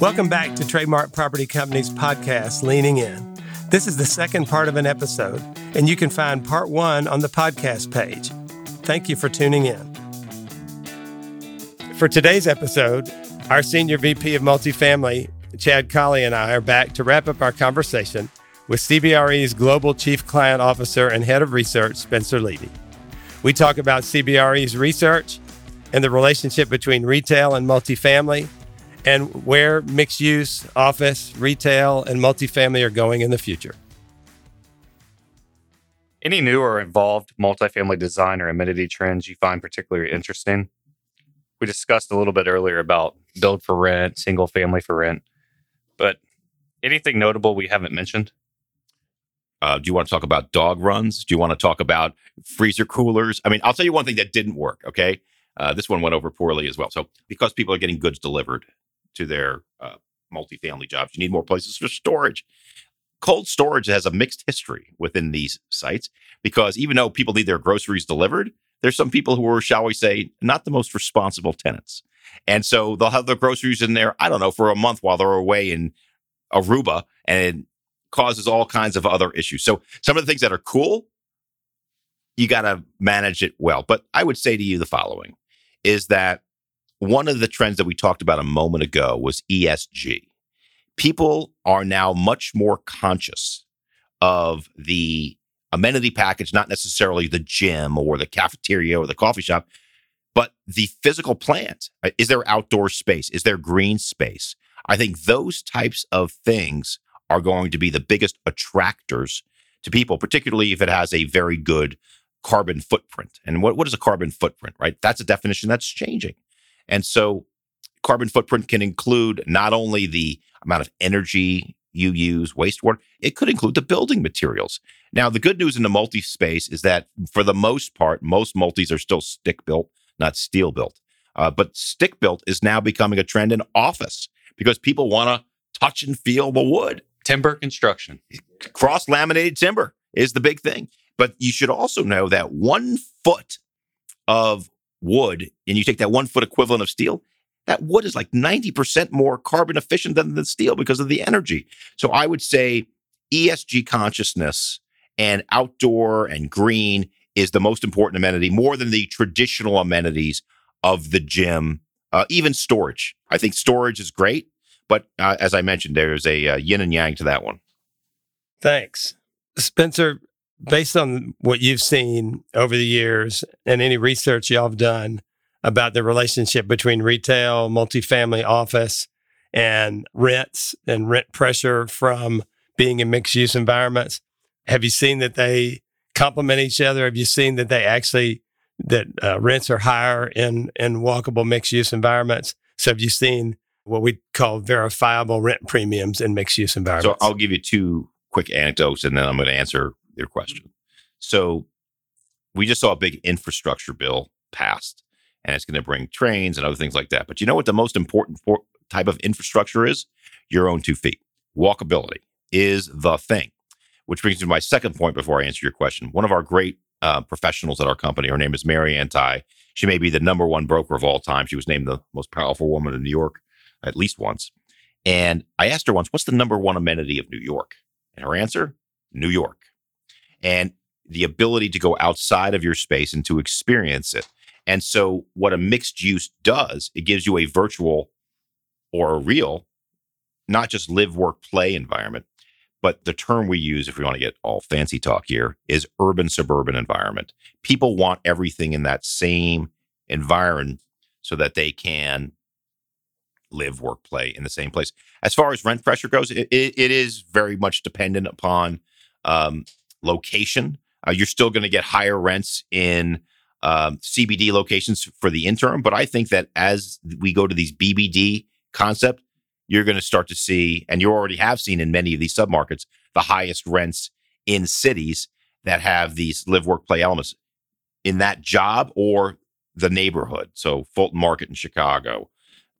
Welcome back to Trademark Property Company's podcast, Leaning In. This is the second part of an episode, and you can find part one on the podcast page. Thank you for tuning in. For today's episode, our Senior VP of Multifamily, Chad Colley, and I are back to wrap up our conversation with CBRE's Global Chief Client Officer and Head of Research, Spencer Levy. We talk about CBRE's research and the relationship between retail and multifamily and where mixed use, office, retail, and multifamily are going in the future. Any new or involved multifamily design or amenity trends you find particularly interesting? We discussed a little bit earlier about build for rent, single family for rent, but anything notable we haven't mentioned? Uh, do you want to talk about dog runs? Do you want to talk about freezer coolers? I mean, I'll tell you one thing that didn't work. Okay. Uh, this one went over poorly as well. So, because people are getting goods delivered, to their uh, multifamily jobs. You need more places for storage. Cold storage has a mixed history within these sites because even though people need their groceries delivered, there's some people who are, shall we say, not the most responsible tenants. And so they'll have their groceries in there, I don't know, for a month while they're away in Aruba and causes all kinds of other issues. So some of the things that are cool, you got to manage it well. But I would say to you the following is that one of the trends that we talked about a moment ago was ESG. People are now much more conscious of the amenity package, not necessarily the gym or the cafeteria or the coffee shop, but the physical plant. Uh, is there outdoor space? Is there green space? I think those types of things are going to be the biggest attractors to people, particularly if it has a very good carbon footprint. And what, what is a carbon footprint, right? That's a definition that's changing. And so carbon footprint can include not only the amount of energy you use, wastewater, it could include the building materials. Now, the good news in the multi space is that for the most part, most multis are still stick built, not steel built. Uh, but stick built is now becoming a trend in office because people want to touch and feel the wood. Timber construction. Cross laminated timber is the big thing. But you should also know that one foot of wood and you take that one foot equivalent of steel, that wood is like 90% more carbon efficient than the steel because of the energy. So I would say ESG consciousness and outdoor and green is the most important amenity more than the traditional amenities of the gym, uh, even storage. I think storage is great, but uh, as I mentioned, there's a uh, yin and yang to that one. Thanks. Spencer, based on what you've seen over the years and any research y'all have done about the relationship between retail, multifamily office, and rents and rent pressure from being in mixed use environments, have you seen that they complement each other? Have you seen that they actually that uh, rents are higher in in walkable mixed use environments? So have you seen what we call verifiable rent premiums in mixed use environments? So I'll give you two quick anecdotes, and then I'm going to answer your question. So we just saw a big infrastructure bill passed, and it's going to bring trains and other things like that. But you know what the most important for, type of infrastructure is? Your own two feet. Walkability is the thing. Which brings me to my second point before I answer your question. One of our great uh, professionals at our company, her name is Mary Ann Tighe. She may be the number one broker of all time. She was named the most powerful woman in New York at least once. And I asked her once, what's the number one amenity of New York? And her answer, New York and the ability to go outside of your space and to experience it. And so, what a mixed use does, it gives you a virtual or a real, not just live, work, play environment, but the term we use, if we want to get all fancy talk here, is urban suburban environment. People want everything in that same environment so that they can live, work, play in the same place. As far as rent pressure goes, it, it is very much dependent upon um, location. Uh, you're still going to get higher rents in um, CBD locations for the interim, but I think that as we go to these BBD concept, you're going to start to see, and you already have seen in many of these submarkets, the highest rents in cities that have these live, work, play elements in that job or the neighborhood. So Fulton Market in Chicago,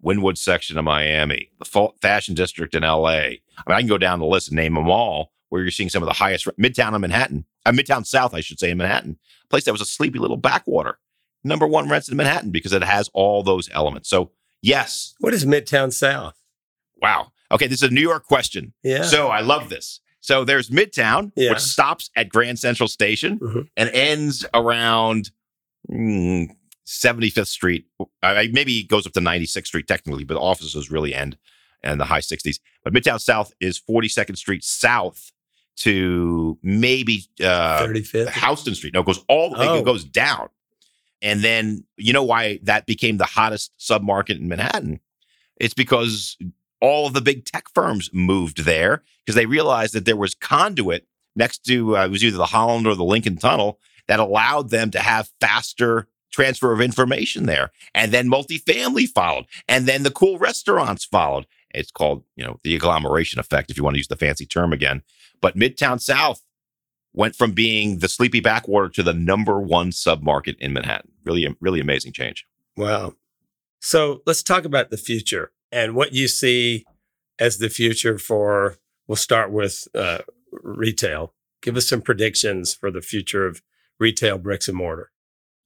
Wynwood section of Miami, the Fashion District in LA. I mean, I can go down the list and name them all where you're seeing some of the highest Midtown in Manhattan, uh, Midtown South, I should say, in Manhattan, a place that was a sleepy little backwater. Number one rents in Manhattan because it has all those elements. So yes, what is Midtown South? Wow. Okay, this is a New York question. Yeah. So I love this. So there's Midtown, Yeah. which stops at Grand Central Station Mhm. and ends around mm, 75th Street. I, maybe it goes up to 96th Street technically, but offices really end in the high 60s. But Midtown South is 42nd Street south to maybe uh, 35th. Houston Street. No, it goes all Oh. it goes down. And then you know why that became the hottest submarket in Manhattan? It's because all of the big tech firms moved there because they realized that there was conduit next to uh, it was either the Holland or the Lincoln Tunnel that allowed them to have faster transfer of information there. And then multifamily followed, and then the cool restaurants followed. It's called you know the agglomeration effect if you want to use the fancy term again. But Midtown South went from being the sleepy backwater to the number one submarket in Manhattan. Really, really amazing change. Wow. So let's talk about the future and what you see as the future for, we'll start with uh, retail. Give us some predictions for the future of retail bricks and mortar.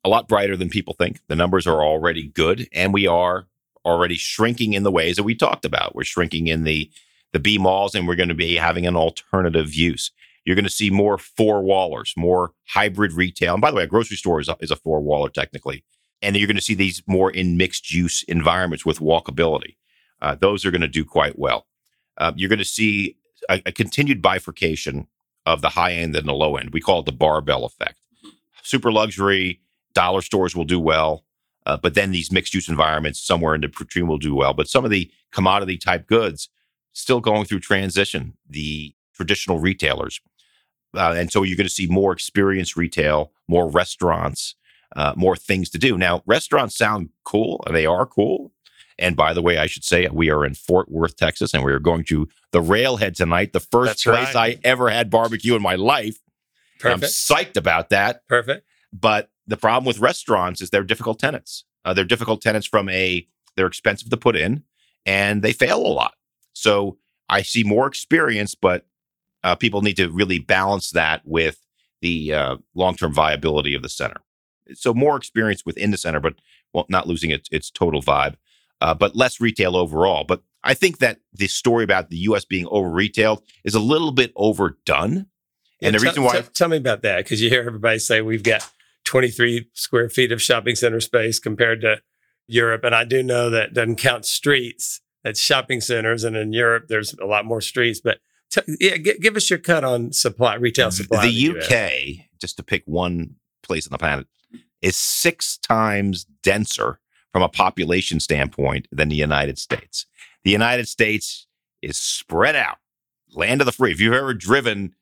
A lot brighter than people think. The numbers are already good, and we are already shrinking in the ways that we talked about. We're shrinking in the the B malls, and we're going to be having an alternative use. You're going to see more four wallers, more hybrid retail. And by the way, a grocery store is a, is a four waller technically. And you're going to see these more in mixed use environments with walkability. Uh, those are going to do quite well. Uh, you're going to see a, a continued bifurcation of the high end and the low end. We call it the barbell effect. Super luxury dollar stores will do well, uh, but then these mixed use environments somewhere in the between will do well. But some of the commodity type goods still going through transition. The traditional retailers, uh, and so you're going to see more experience retail, more restaurants, uh, more things to do. Now, restaurants sound cool, and they are cool. And by the way, I should say we are in Fort Worth, Texas, and we are going to the Railhead tonight, the first That's place right. I ever had barbecue in my life. I'm psyched about that. Perfect. But the problem with restaurants is they're difficult tenants. Uh, they're difficult tenants from a they're expensive to put in, and they fail a lot. So I see more experience, but uh, people need to really balance that with the uh, long term viability of the center. So more experience within the center, but well, not losing its its total vibe, uh, but less retail overall. But I think that the story about the U.S. being over retailed is a little bit overdone. And the tell- reason why tell, tell me about that because you hear everybody say we've got 23 square feet of shopping center space compared to Europe, and I do know that doesn't count streets. That's shopping centers, and in Europe there's a lot more streets. But t- yeah, g- give us your cut on supply, retail supply. the. UK, just to pick one place on the planet, is six times denser from a population standpoint than the United States. The United States is spread out, land of the free. If you've ever driven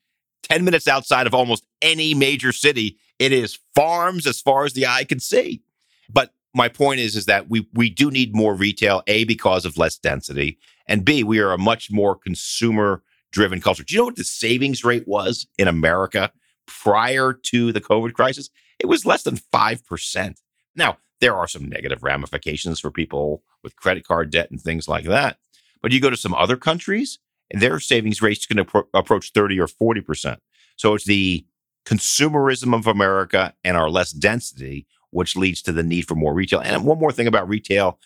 10 minutes outside of almost any major city, it is farms as far as the eye can see. But my point is, is that we we do need more retail, A, because of less density, and B, we are a much more consumer driven culture. Do you know what the savings rate was in America prior to the COVID crisis? It was less than 5%. Now, there are some negative ramifications for people with credit card debt and things like that. But you go to some other countries, and their savings rates can appro- approach 30 or 40%. So it's the consumerism of America and our less density, which leads to the need for more retail. And one more thing about retail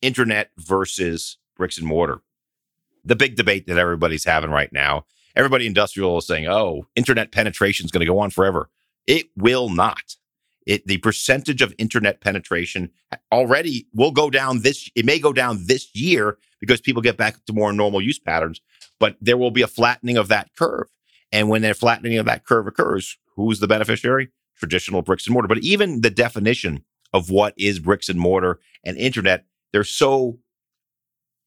internet versus bricks and mortar. The big debate that everybody's having right now. Everybody industrial is saying, oh, internet penetration is going to go on forever. It will not. It, the percentage of internet penetration already will go down this, it may go down this year because people get back to more normal use patterns, but there will be a flattening of that curve. And when that flattening of that curve occurs, who's the beneficiary? Traditional bricks and mortar. But even the definition of what is bricks and mortar and internet, they're so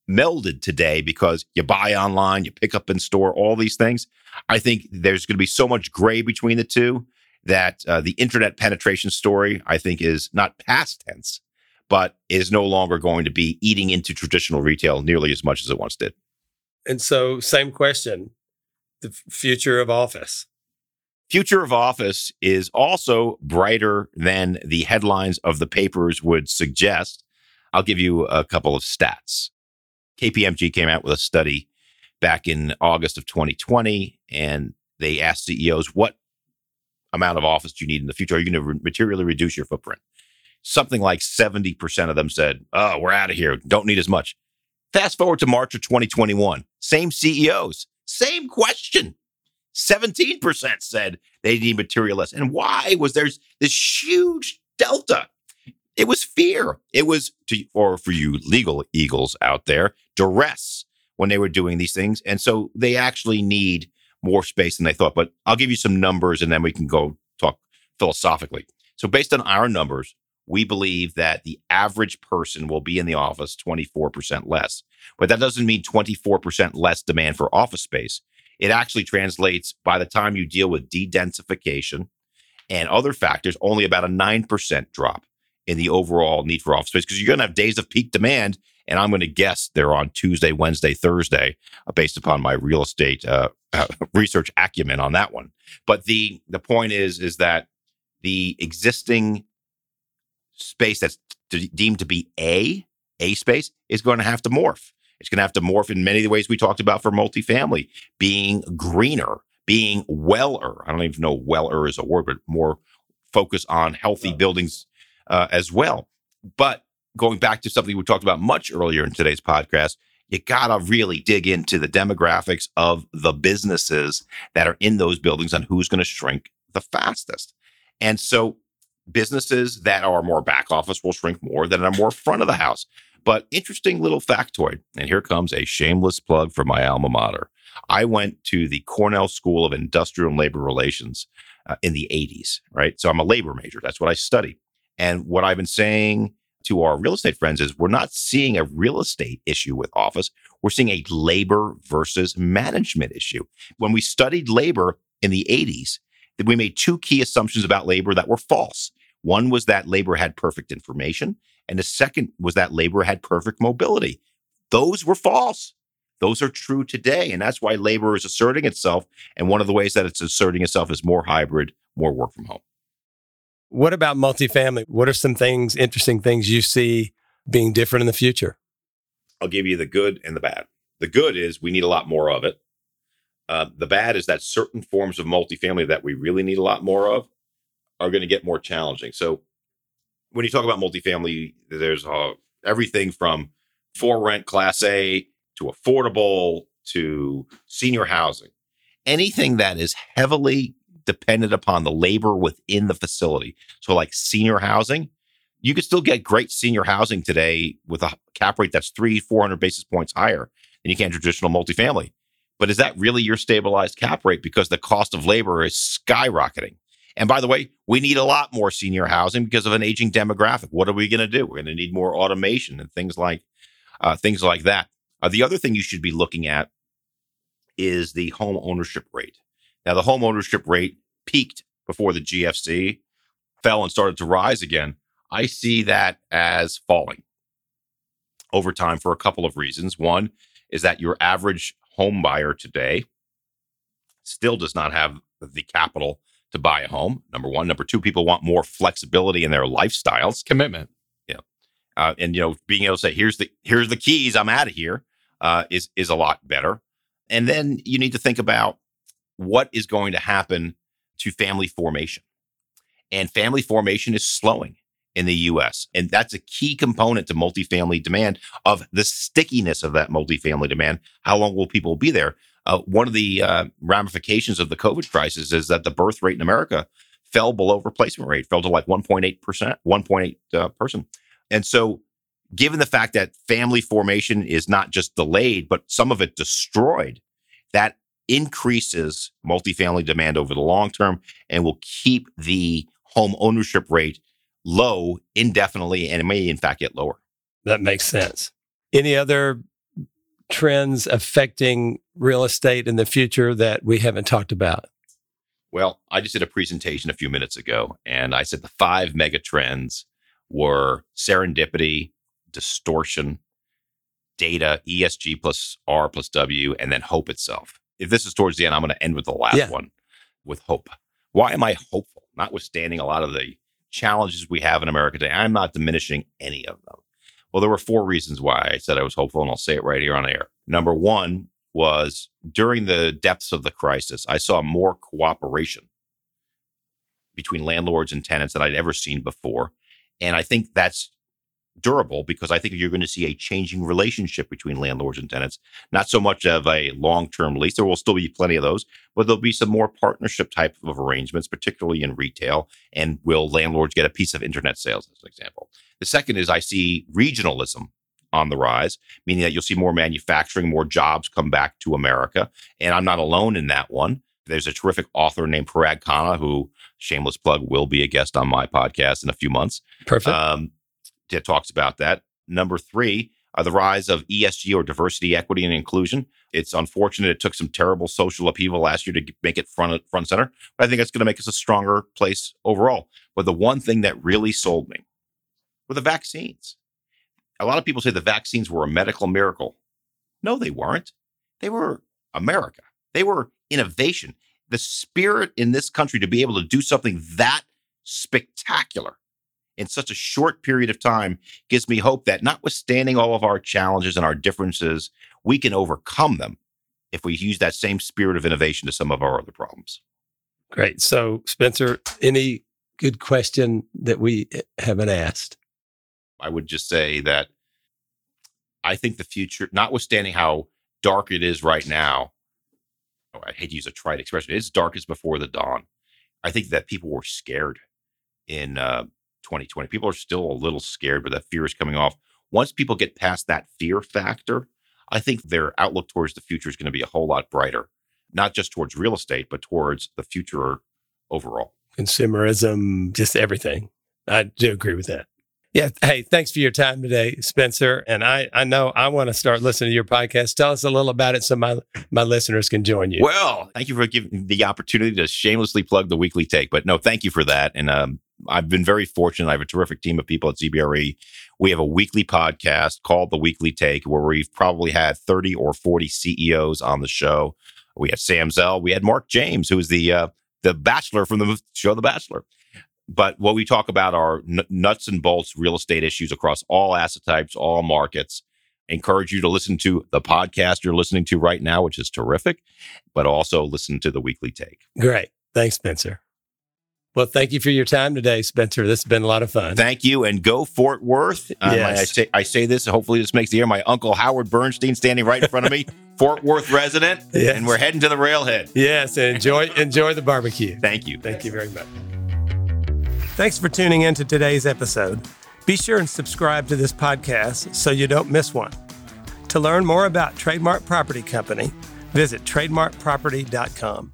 melded today because you buy online, you pick up in store, all these things. I think there's going to be so much gray between the two that uh, the internet penetration story, I think, is not past tense, but is no longer going to be eating into traditional retail nearly as much as it once did. And so, same question: the future of office. Future of office is also brighter than the headlines of the papers would suggest. I'll give you a couple of stats. KPMG came out with a study back in August of 2020, and they asked CEOs, what amount of office do you need in the future? Are you going to re- materially reduce your footprint? Something like 70% of them said, oh, we're out of here. Don't need as much. Fast forward to March of 2021, same CEOs, same question. 17% said they need material less. And why was there this huge delta? It was fear. It was, to, or for you legal eagles out there, duress when they were doing these things. And so they actually need more space than they thought. But I'll give you some numbers and then we can go talk philosophically. So, based on our numbers, we believe that the average person will be in the office 24% less. But that doesn't mean 24% less demand for office space. It actually translates by the time you deal with de-densification and other factors, only about a 9% drop in the overall need for office space because you're going to have days of peak demand. And I'm going to guess they're on Tuesday, Wednesday, Thursday, uh, based upon my real estate uh, uh, research acumen on that one. But the the point is is that the existing space that's deemed to be A A space is going to have to morph. It's going to have to morph in many of the ways we talked about for multifamily, being greener, being weller. I don't even know weller is a word, but more focus on healthy buildings uh, as well. But going back to something we talked about much earlier in today's podcast, you got to really dig into the demographics of the businesses that are in those buildings and who's going to shrink the fastest. And so businesses that are more back office will shrink more than are more front of the house. But interesting little factoid. And here comes a shameless plug for my alma mater. I went to the Cornell School of Industrial and Labor Relations uh, in the 80s, right? So I'm a labor major. That's what I study. And what I've been saying to our real estate friends is we're not seeing a real estate issue with office. We're seeing a labor versus management issue. When we studied labor in the 80s, we made two key assumptions about labor that were false. One was that labor had perfect information, and the second was that labor had perfect mobility. Those were false. Those are true today. And that's why labor is asserting itself. And one of the ways that it's asserting itself is more hybrid, more work from home. What about multifamily? What are some things, interesting things you see being different in the future? I'll give you the good and the bad. The good is we need a lot more of it. Uh, the bad is that certain forms of multifamily that we really need a lot more of are going to get more challenging. So when you talk about multifamily, there's uh, everything from for rent class A to affordable to senior housing. Anything that is heavily dependent upon the labor within the facility. So like senior housing, you could still get great senior housing today with a cap rate that's three, 400 basis points higher than you can traditional multifamily. But is that really your stabilized cap rate? Because the cost of labor is skyrocketing. And by the way, we need a lot more senior housing because of an aging demographic. What are we going to do? We're going to need more automation and things like uh, things like that. Uh, the other thing you should be looking at is the home ownership rate. Now, the home ownership rate peaked before the GFC, fell and started to rise again. I see that as falling over time for a couple of reasons. One is that your average home buyer today still does not have the capital to buy a home. Number one. Number two, people want more flexibility in their lifestyles. Commitment. Yeah. Uh, and you know, being able to say, here's the here's the keys, I'm out of here, uh, is is a lot better. And then you need to think about what is going to happen to family formation. And family formation is slowing in the US. And that's a key component to multifamily demand of the stickiness of that multifamily demand. How long will people be there? Uh, one of the uh, ramifications of the COVID crisis is that the birth rate in America fell below replacement rate, fell to like 1.8%, 1.8 uh, person. And so, given the fact that family formation is not just delayed, but some of it destroyed, that increases multifamily demand over the long term and will keep the home ownership rate low indefinitely and it may in fact get lower. That makes sense. Any other trends affecting real estate in the future that we haven't talked about? Well, I just did a presentation a few minutes ago and I said the five mega trends were serendipity, distortion, data, ESG plus R plus W, and then hope itself. If this is towards the end, I'm going to end with the last yeah. one with hope. Why am I hopeful? Notwithstanding a lot of the challenges we have in America today, I'm not diminishing any of them. Well, there were four reasons why I said I was hopeful, and I'll say it right here on air. Number one was during the depths of the crisis, I saw more cooperation between landlords and tenants than I'd ever seen before. And I think that's durable because I think you're going to see a changing relationship between landlords and tenants. Not so much of a long term lease. There will still be plenty of those, but there'll be some more partnership type of arrangements, particularly in retail. And will landlords get a piece of internet sales, as an example? The second is I see regionalism on the rise, meaning that you'll see more manufacturing, more jobs come back to America. And I'm not alone in that one. There's a terrific author named Parag Khanna, who, shameless plug, will be a guest on my podcast in a few months. Perfect. Um, talks about that. Number three, uh, the rise of ESG or diversity, equity, and inclusion. It's unfortunate it took some terrible social upheaval last year to make it front front center, but I think it's going to make us a stronger place overall. But the one thing that really sold me were the vaccines. A lot of people say the vaccines were a medical miracle. No, they weren't. They were America. They were innovation. The spirit in this country to be able to do something that spectacular in such a short period of time gives me hope that notwithstanding all of our challenges and our differences, we can overcome them if we use that same spirit of innovation to some of our other problems. Great. So, Spencer, any good question that we haven't asked? I would just say that I think the future, notwithstanding how dark it is right now, oh, I hate to use a trite expression, it's dark as before the dawn. I think that people were scared in uh, 2020. People are still a little scared, but that fear is coming off. Once people get past that fear factor, I think their outlook towards the future is going to be a whole lot brighter, not just towards real estate, but towards the future overall. Consumerism, just everything. I do agree with that. Yeah. Hey, thanks for your time today, Spencer. And I, I know I want to start listening to your podcast. Tell us a little about it so my, my listeners can join you. Well, thank you for giving the opportunity to shamelessly plug the weekly take. But no, thank you for that. And um, I've been very fortunate. I have a terrific team of people at CBRE. We have a weekly podcast called The Weekly Take, where we've probably had 30 or 40 CEOs on the show. We had Sam Zell. We had Matt James, who is the uh, the Bachelor from the show The Bachelor. But what we talk about are n- nuts and bolts real estate issues across all asset types, all markets. encourage you to listen to the podcast you're listening to right now, which is terrific, but also listen to the weekly take. Great. Thanks, Spencer. Well, thank you for your time today, Spencer. This has been a lot of fun. Thank you, and go Fort Worth. Um, Yes. I, say I say this. Hopefully, this makes the air. My uncle Howard Bernstein standing right in front of me, Fort Worth resident, Yes. and we're heading to the railhead. Yes, and enjoy enjoy the barbecue. Thank you. Thank you very much. Thanks for tuning in to today's episode. Be sure and subscribe to this podcast so you don't miss one. To learn more about Trademark Property Company, visit trademarkproperty.com.